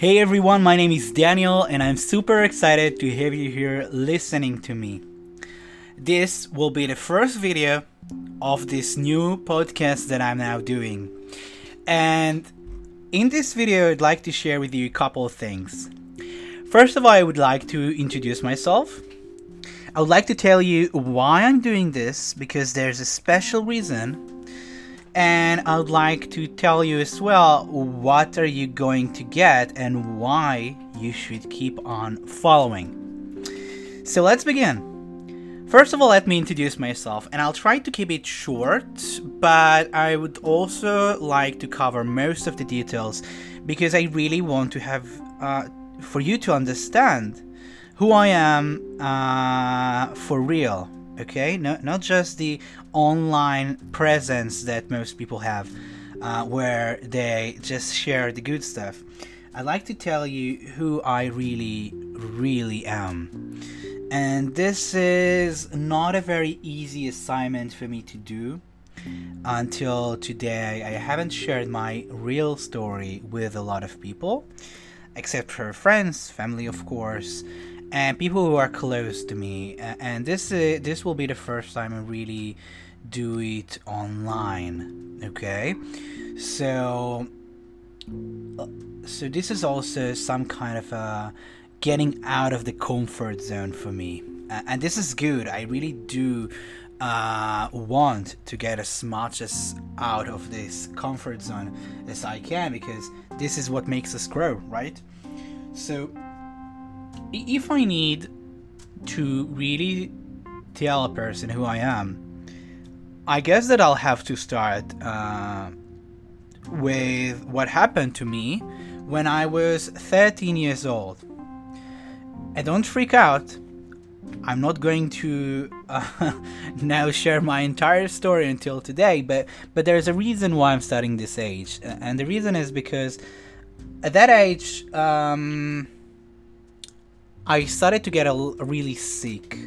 Hey everyone, my name is Daniel, and I'm super excited to have you here listening to me. This will be the first video of this new podcast that I'm now doing. And in this video, I'd like to share with you a couple of things. First of all, I would like to introduce myself. I would like to tell you why I'm doing this because there's a special reason and I would like to tell you as well what are you going to get and why you should keep on following. So let's begin. First of all, let me introduce myself, and I'll try to keep it short, but I would also like to cover most of the details because I really want to have uh, for you to understand who I am uh, for real okay? No, not just the online presence that most people have uh, where they just share the good stuff. I'd like to tell you who i really really am. And this is not a very easy assignment for me to do until today. I haven't shared my real story with a lot of people except for friends family of course and people who are close to me. And this uh, this will be the first time I really do it online. Okay, so uh, so this is also some kind of a getting out of the comfort zone for me, and this is good. I really do. Uh, want to get as much as out of this comfort zone as I can because this is what makes us grow, right? So if I need to really tell a person who I am, I guess that I'll have to start uh, with what happened to me when I was 13 years old. And don't freak out. I'm not going to uh, now share my entire story until today, but but there's a reason why I'm starting this age, and the reason is because at that age. Um, I started to get a, really sick.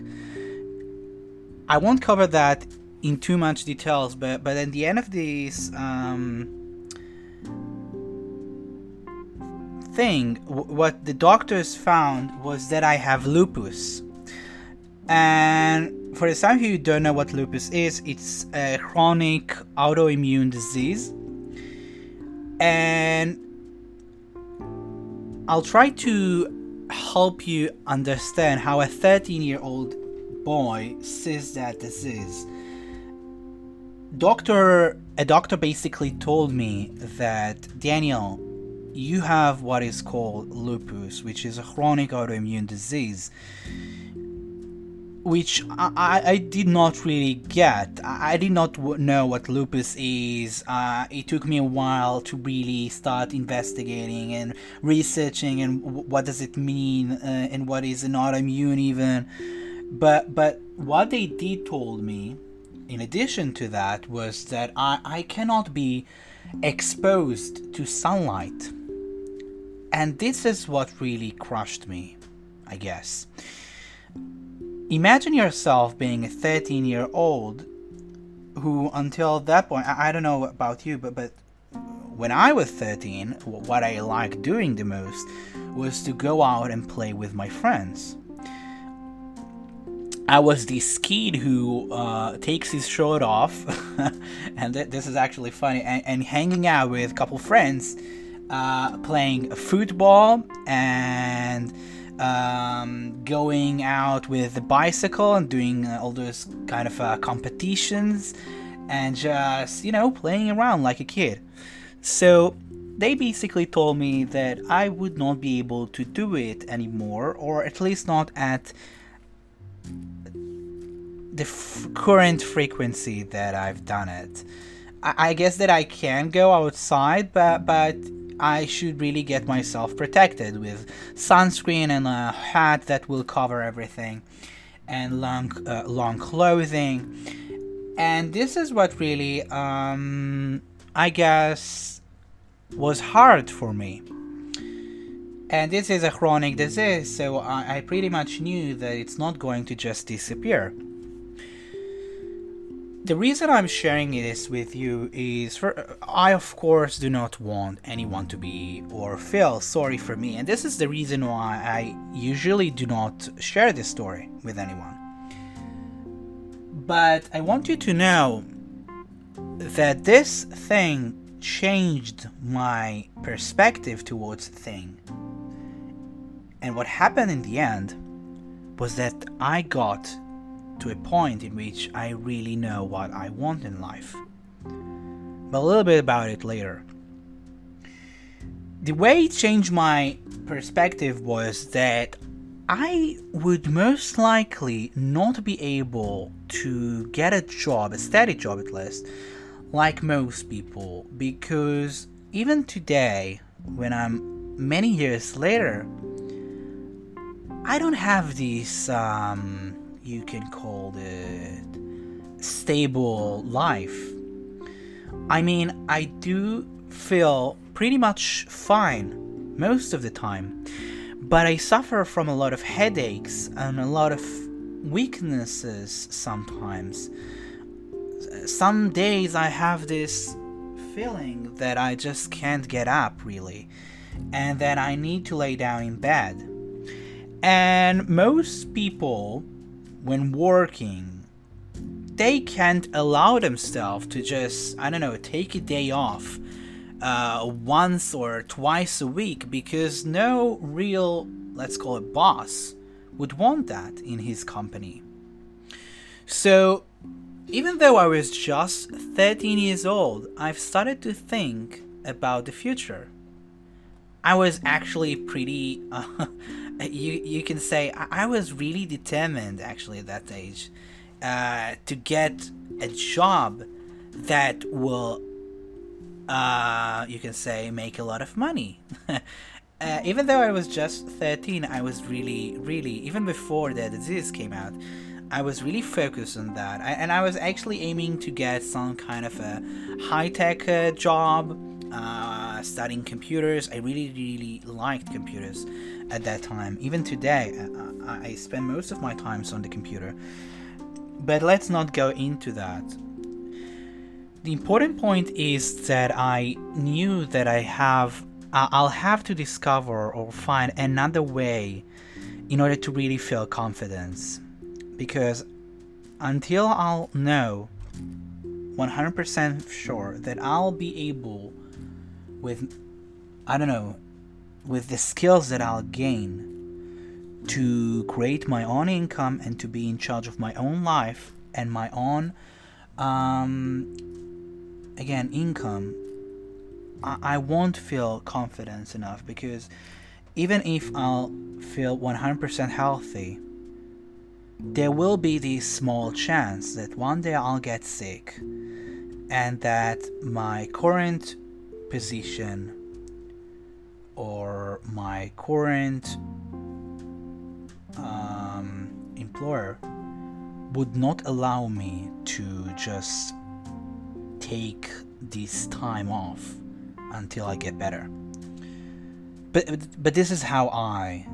I won't cover that in too much details, but but at the end of this um, thing, w- what the doctors found was that I have lupus. And for some of you who don't know what lupus is, it's a chronic autoimmune disease. And I'll try to help you understand how a 13 year old boy sees that disease. Doctor, a doctor basically told me that Daniel, you have what is called lupus, which is a chronic autoimmune disease which I, I did not really get. I did not know what lupus is. Uh, it took me a while to really start investigating and researching and what does it mean uh, and what is an autoimmune even. But but what they did told me, in addition to that, was that I, I cannot be exposed to sunlight. And this is what really crushed me, I guess imagine yourself being a 13 year old who until that point I, I, don't know about you but but when i was 13 what i liked doing the most was to go out and play with my friends. I was this kid who uh, takes his shirt off, and th- this is actually funny, and, and, hanging out with a couple friends, uh, playing football and um, going out with the bicycle and doing uh, all those kind of uh, competitions and just, you know, playing around like a kid. So they basically told me that I would not be able to do it anymore, or at least not at the f- current frequency that I've done it. I-, I guess that I can go outside, but but I should really get myself protected with sunscreen and a hat that will cover everything and long uh, long clothing. And this is what really um, I guess was hard for me. And this is a chronic disease so I, I pretty much knew that it's not going to just disappear the reason I'm sharing this with you is for I of course do not want anyone to be or feel sorry for me and this is the reason why I usually do not share this story with anyone. But I want you to know that this thing changed my perspective towards the thing. And what happened in the end was that I got to a point in which I really know what I want in life. But a little bit about it later. The way it changed my perspective was that I would most likely not be able to get a job, a steady job at least, like most people, because even today, when I'm many years later, I don't have this um, you can call it stable life. I mean, I do feel pretty much fine most of the time, but I suffer from a lot of headaches and a lot of weaknesses sometimes. Some days I have this feeling that I just can't get up really, and that I need to lay down in bed. And most people when working, they can't allow themselves to just, I don't know, take a day off uh, once or twice a week because no real, let's call it boss, would want that in his company. So, even though I was just 13 years old, I've started to think about the future. I was actually pretty uh, you you can say I, I was really determined actually at that age uh, to get a job that will uh, you can say make a lot of money. uh, even though I was just 13, I was really, really, even before the disease came out, I was really focused on that. I, and I was actually aiming to get some kind of a high tech uh, job, uh, Uh, studying computers. I really, really liked computers at that time. Even today, uh, I, I spend most of my times on the computer. But let's not go into that. The important point is that I knew that I have I'll have to discover or find another way in order to really feel confidence because until I'll know 100% sure that I'll be able with I don't know with the skills that I'll gain to create my own income and to be in charge of my own life and my own um, again income I, I won't feel confidence enough because even if I'll feel 100% healthy there will be this small chance that one day I'll get sick and that my current position or my current um, employer would not allow me to just take this time off until I get better. But but this is how I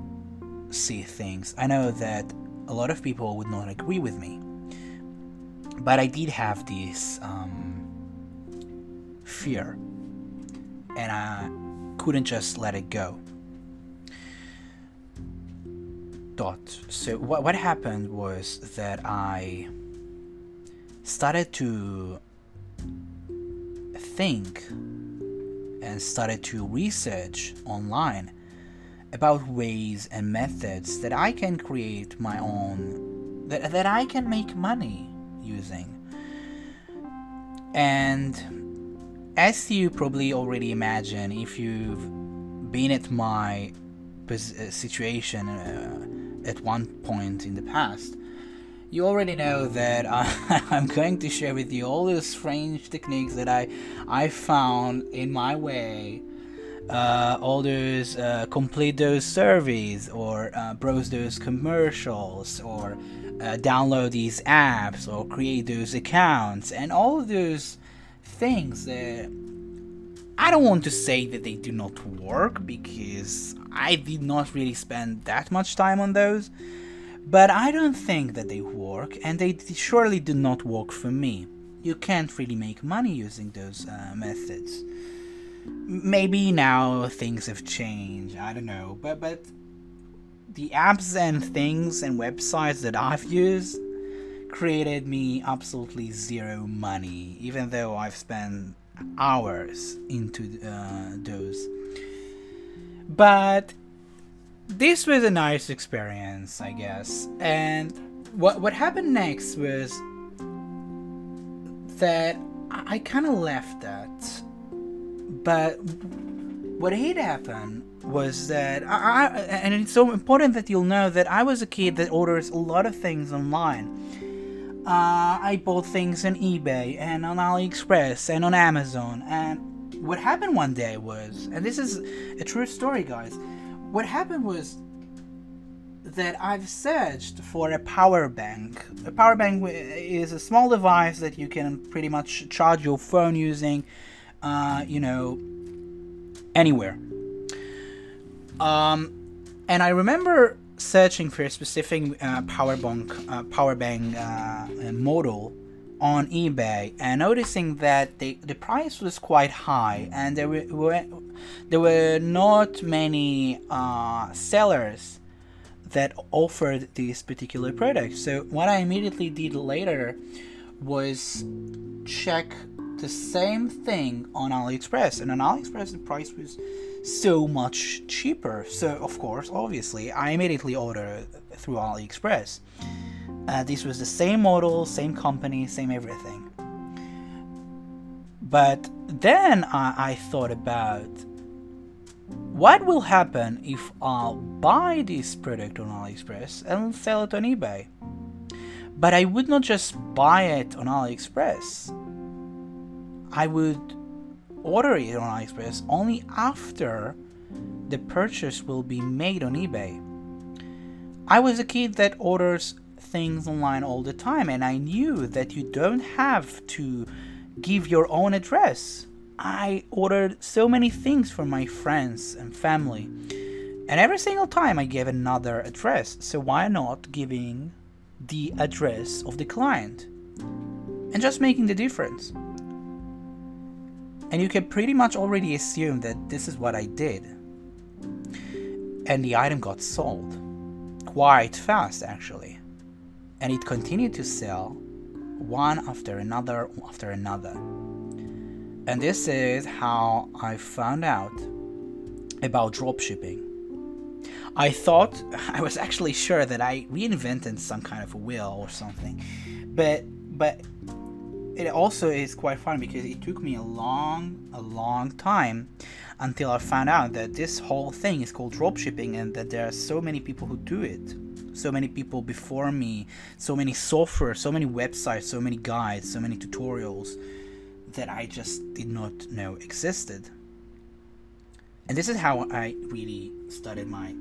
see things. I know that a lot of people would not agree with me, but I did have this um, fear, and I couldn't just let it go. Dot. So what what happened was that I started to think and started to research online about ways and methods that I can create my own that, that I can make money using. And as you probably already imagine, if you've been at my uh, situation uh, at one point in the past, you already know that I'm going to share with you all those strange techniques that I I found in my way. Uh, all those uh, complete those surveys or uh, browse those commercials or uh, download these apps or create those accounts and all of those things I don't want to say that they do not work because I did not really spend that much time on those, but I don't think that they work and they surely do not work for me you can't really make money using those uh, methods. Maybe now things have changed. I don't know, but but the apps and things and websites that I've used created me absolutely zero money, even though I've spent hours into uh, those. But this was a nice experience, I guess. And what what happened next was that I, kind of left that, but what did happen was that I, I, and it's so important that you'll know that I was a kid that orders a lot of things online. Uh, I bought things on eBay and on AliExpress and on Amazon. And what happened one day was, and this is a true story, guys. What happened was that I've searched for a power bank. A power bank is a small device that you can pretty much charge your phone using, uh, you know, anywhere. Um, and I remember searching for a specific uh, power bank, uh, power bank uh, model on eBay and noticing that the, the price was quite high and there were, there were not many uh, sellers that offered this particular product. So what I immediately did later was check the same thing on AliExpress, and on AliExpress the price was so much cheaper. So of course, obviously, I immediately ordered through AliExpress. Uh, this was the same model, same company, same everything. But then I, I thought about what will happen if I'll buy this product on AliExpress and sell it on eBay? But I would not just buy it on AliExpress. I would order it on AliExpress only after the purchase will be made on eBay. I was a kid that orders things online all the time and I knew that you don't have to give your own address I ordered so many things for my friends and family. And every single time I gave another address, so why not giving the address of the client? And just making the difference. And you can pretty much already assume that this is what I did. And the item got sold. Quite fast, actually. And it continued to sell one after another after another. And this is how I found out about dropshipping. I thought I was actually sure that I reinvented some kind of a wheel or something, but but it also is quite fun because it took me a long a long time until I found out that this whole thing is called dropshipping and that there are so many people who do it. So many people before me, so many software, so many websites, so many guides, so many tutorials that I just did not know existed. And this is how I really started my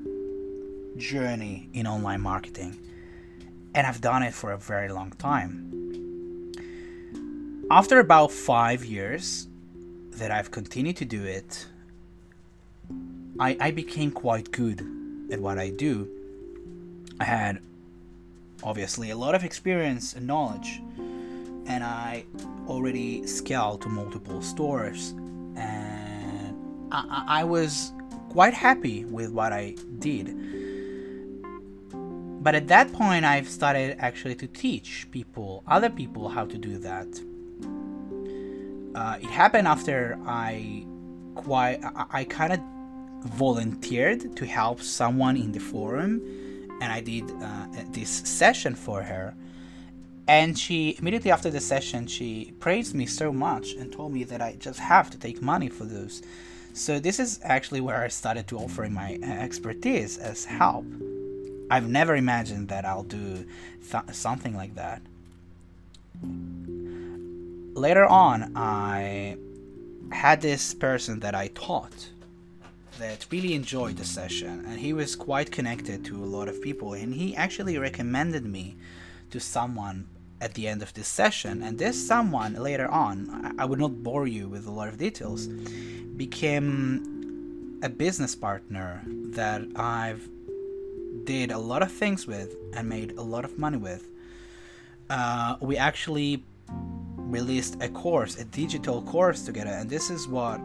journey in online marketing. And I've done it for a very long time. After about five years that I've continued to do it, I, I became quite good at what I do. I had obviously a lot of experience and knowledge and I already scaled to multiple stores, and I, I was quite happy with what I did. But at that point, I've started actually to teach people, other people, how to do that. Uh, it happened after I quite, I, I kind of volunteered to help someone in the forum, and I did uh, this session for her and she immediately after the session, she praised me so much and told me that I just have to take money for those. So this is actually where I started to offer my uh, expertise as help. I've never imagined that I'll do th- something like that. Later on, I had this person that I taught that really enjoyed the session, and he was quite connected to a lot of people, and he actually recommended me to someone at the end of this session, and this someone later on, I would not bore you with a lot of details, became a business partner that I've did a lot of things with and made a lot of money with. Uh, we actually released a course, a digital course together, and this is what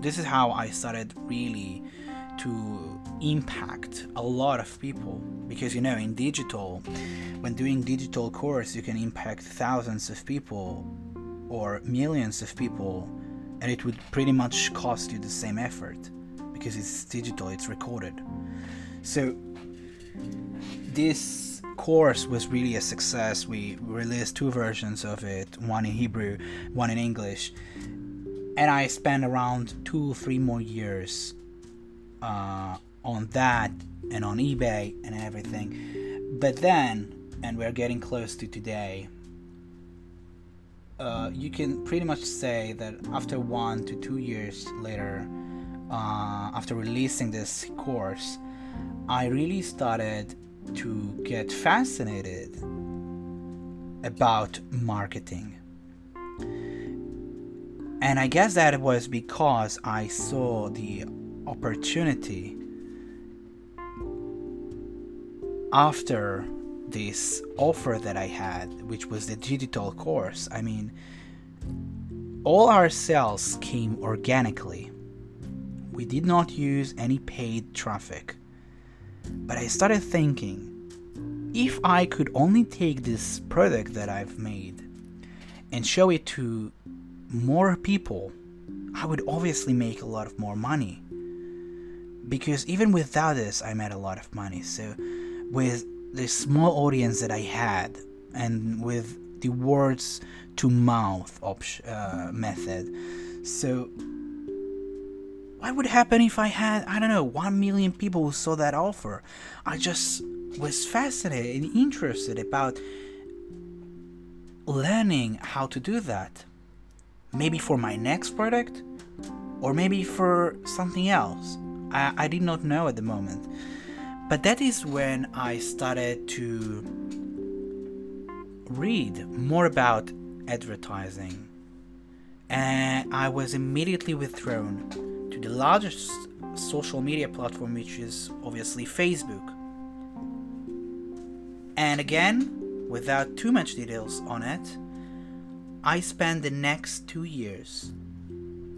this is how I started really to impact a lot of people. Because you know in digital when doing digital course you can impact thousands of people or millions of people and it would pretty much cost you the same effort because it's digital it's recorded. So this course was really a success we released two versions of it one in hebrew one in english and i spent around two three more years uh, on that and on eBay and everything. But then, and we're getting close to today, uh, you can pretty much say that after one to two years later, uh, after releasing this course, I really started to get fascinated about marketing. And I guess that was because I saw the opportunity after this offer that I had, which was the digital course. I mean, all our sales came organically. We did not use any paid traffic. But I started thinking if I could only take this product that I've made and show it to more people, I would obviously make a lot of more money because even without this, I made a lot of money. So, with the small audience that I had, and with the words to mouth op- uh, method, so what would happen if I had, I don't know, 1 million people who saw that offer? I just was fascinated and interested about learning how to do that. Maybe for my next product, or maybe for something else. I, I did not know at the moment. But that is when I started to read more about advertising. And I was immediately withdrawn to the largest social media platform, which is obviously Facebook. And again, without too much details on it, I spent the next two years,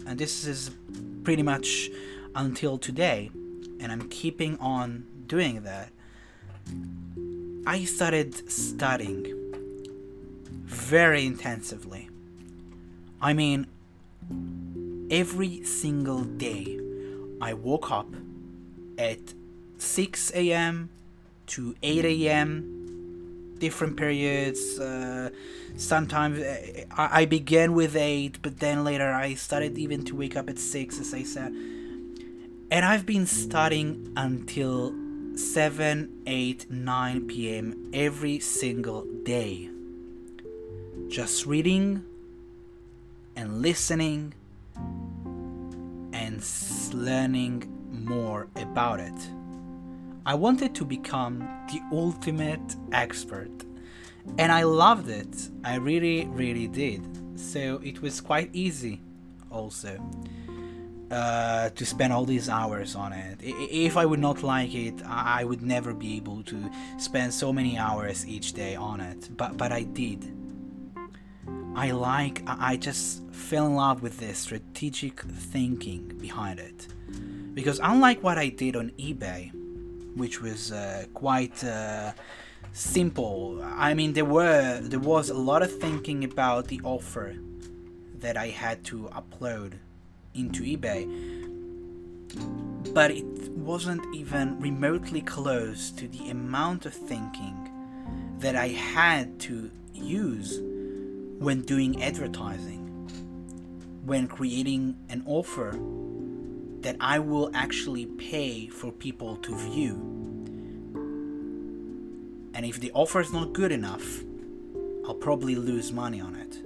and this is pretty much until today, and I'm keeping on doing that, I started studying very intensively. I mean, every single day I woke up at 6 a.m. to 8 a.m. different periods. Uh, sometimes uh, I, I began with 8, but then later I started even to wake up at 6, as I said and I've been studying until 7, 8, 9 p.m. every single day. Just reading and listening and learning more about it. I wanted to become the ultimate expert and I loved it. I really, really did. So it was quite easy also uh, to spend all these hours on it. If I would not like it, I would never be able to spend so many hours each day on it. But but I did. I like. I just fell in love with the strategic thinking behind it, because unlike what I did on eBay, which was uh, quite. Uh, simple i mean there were there was a lot of thinking about the offer that i had to upload into eBay, but it wasn't even remotely close to the amount of thinking that I had to use when doing advertising, when creating an offer that I will actually pay for people to view. And if the offer is not good enough, I'll probably lose money on it.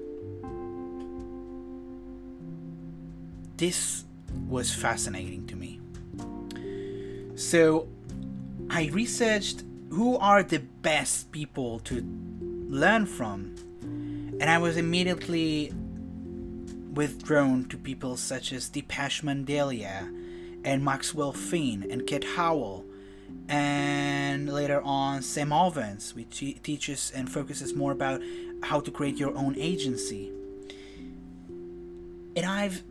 this was fascinating to me. So I researched who are the best people to learn from, and I was immediately withdrawn to people such as Dipesh Mandalia and Maxwell Finn and Kat Howell and later on Sam Ovens, which teaches and focuses more about how to create your own agency And I've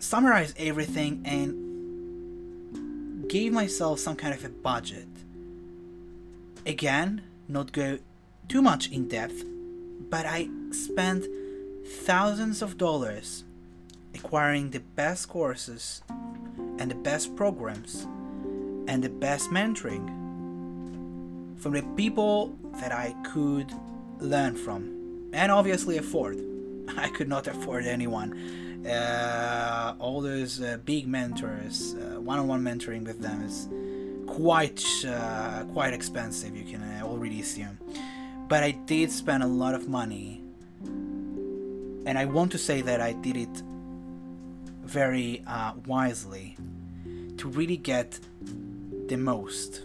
summarized everything and gave myself some kind of a budget. Again, not go too much in depth, but I spent thousands of dollars acquiring the best courses and the best programs and the best mentoring from the people that I could learn from and obviously afford. I could not afford anyone. Uh, all those uh, big mentors, uh, one-on-one mentoring with them is quite uh, quite expensive. You can uh, already assume. But I did spend a lot of money, and I want to say that I did it very uh, wisely to really get the most.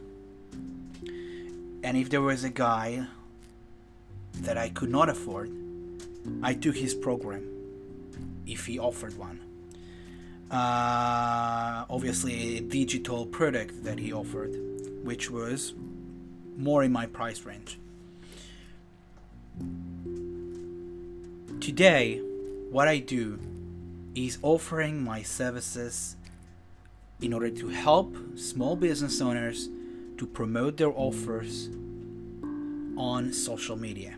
And if there was a guy that I could not afford, I took his program if he offered one. Uh, obviously, a digital product that he offered, which was more in my price range. Today, what I do is offering my services in order to help small business owners to promote their offers on social media.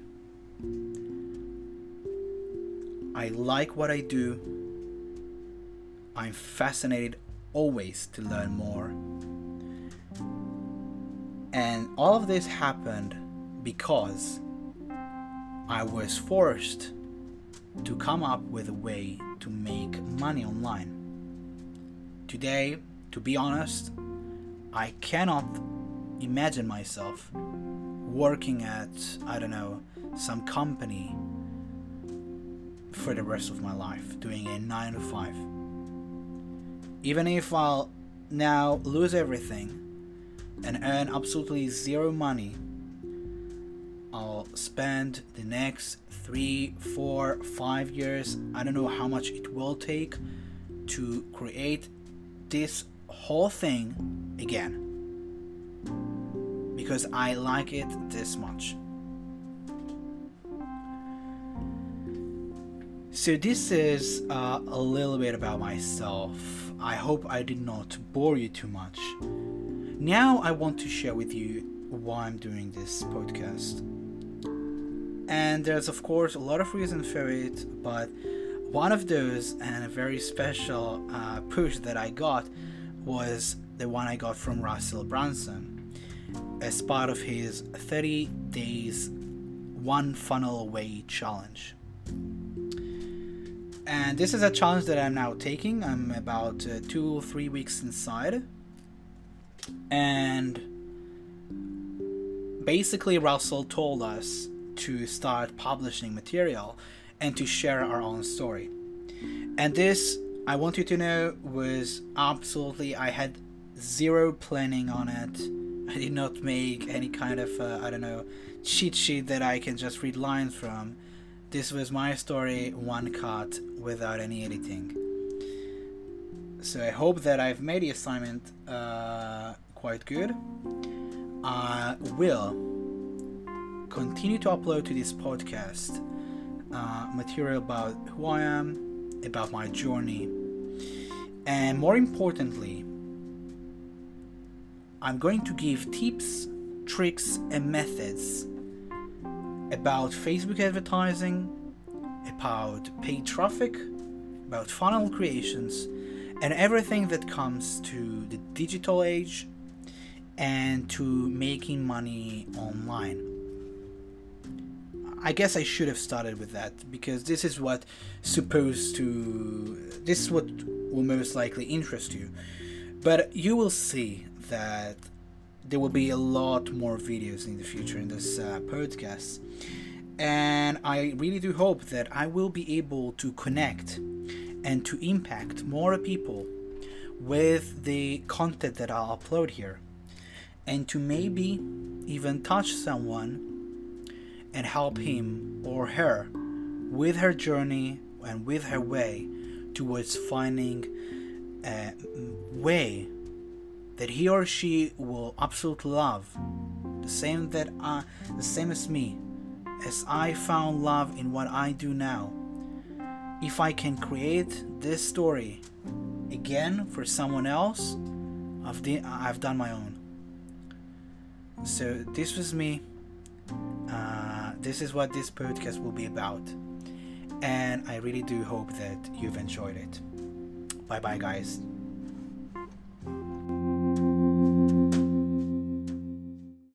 I like what I do. I'm fascinated always to learn more. And all of this happened because I was forced to come up with a way to make money online. Today, to be honest, I cannot imagine myself working at, I don't know, some company for the rest of my life, doing a 9 to 5. Even if I'll now lose everything and earn absolutely zero money, I'll spend the next three, four, five years, I don't know how much it will take to create this whole thing again. Because I like it this much. So, this is uh, a little bit about myself. I hope I did not bore you too much. Now, I want to share with you why I'm doing this podcast. And there's, of course, a lot of reasons for it, but one of those and a very special uh, push that I got was the one I got from Russell Brunson as part of his 30 days one funnel away challenge and this is a challenge that I'm now taking. I'm about uh, two or three weeks inside, and basically, Russell told us to start publishing material and to share our own story. And this, I want you to know, was absolutely, I had zero planning on it. I did not make any kind of, uh, I don't know, cheat sheet that I can just read lines from. This was my story, one cut, without any editing. So I hope that I've made the assignment uh, quite good. I will continue to upload to this podcast uh, material about who I am, about my journey, and more importantly, I'm going to give tips, tricks, and methods about Facebook advertising, about paid traffic, about funnel creations, and everything that comes to the digital age and to making money online. I guess I should have started with that because this is what supposed to this is what will most likely interest you. But you will see that there will be a lot more videos in the future in this uh, podcast. And I really do hope that I will be able to connect and to impact more people with the content that I'll upload here. And to maybe even touch someone and help him or her with her journey and with her way towards finding a way that he or she will absolutely love the same that I, the same as me as I found love in what I do now if I can create this story again for someone else, I've, di- I've done my own. So this was me. Uh, this is what this podcast will be about. And I really do hope that you've enjoyed it. Bye bye, guys.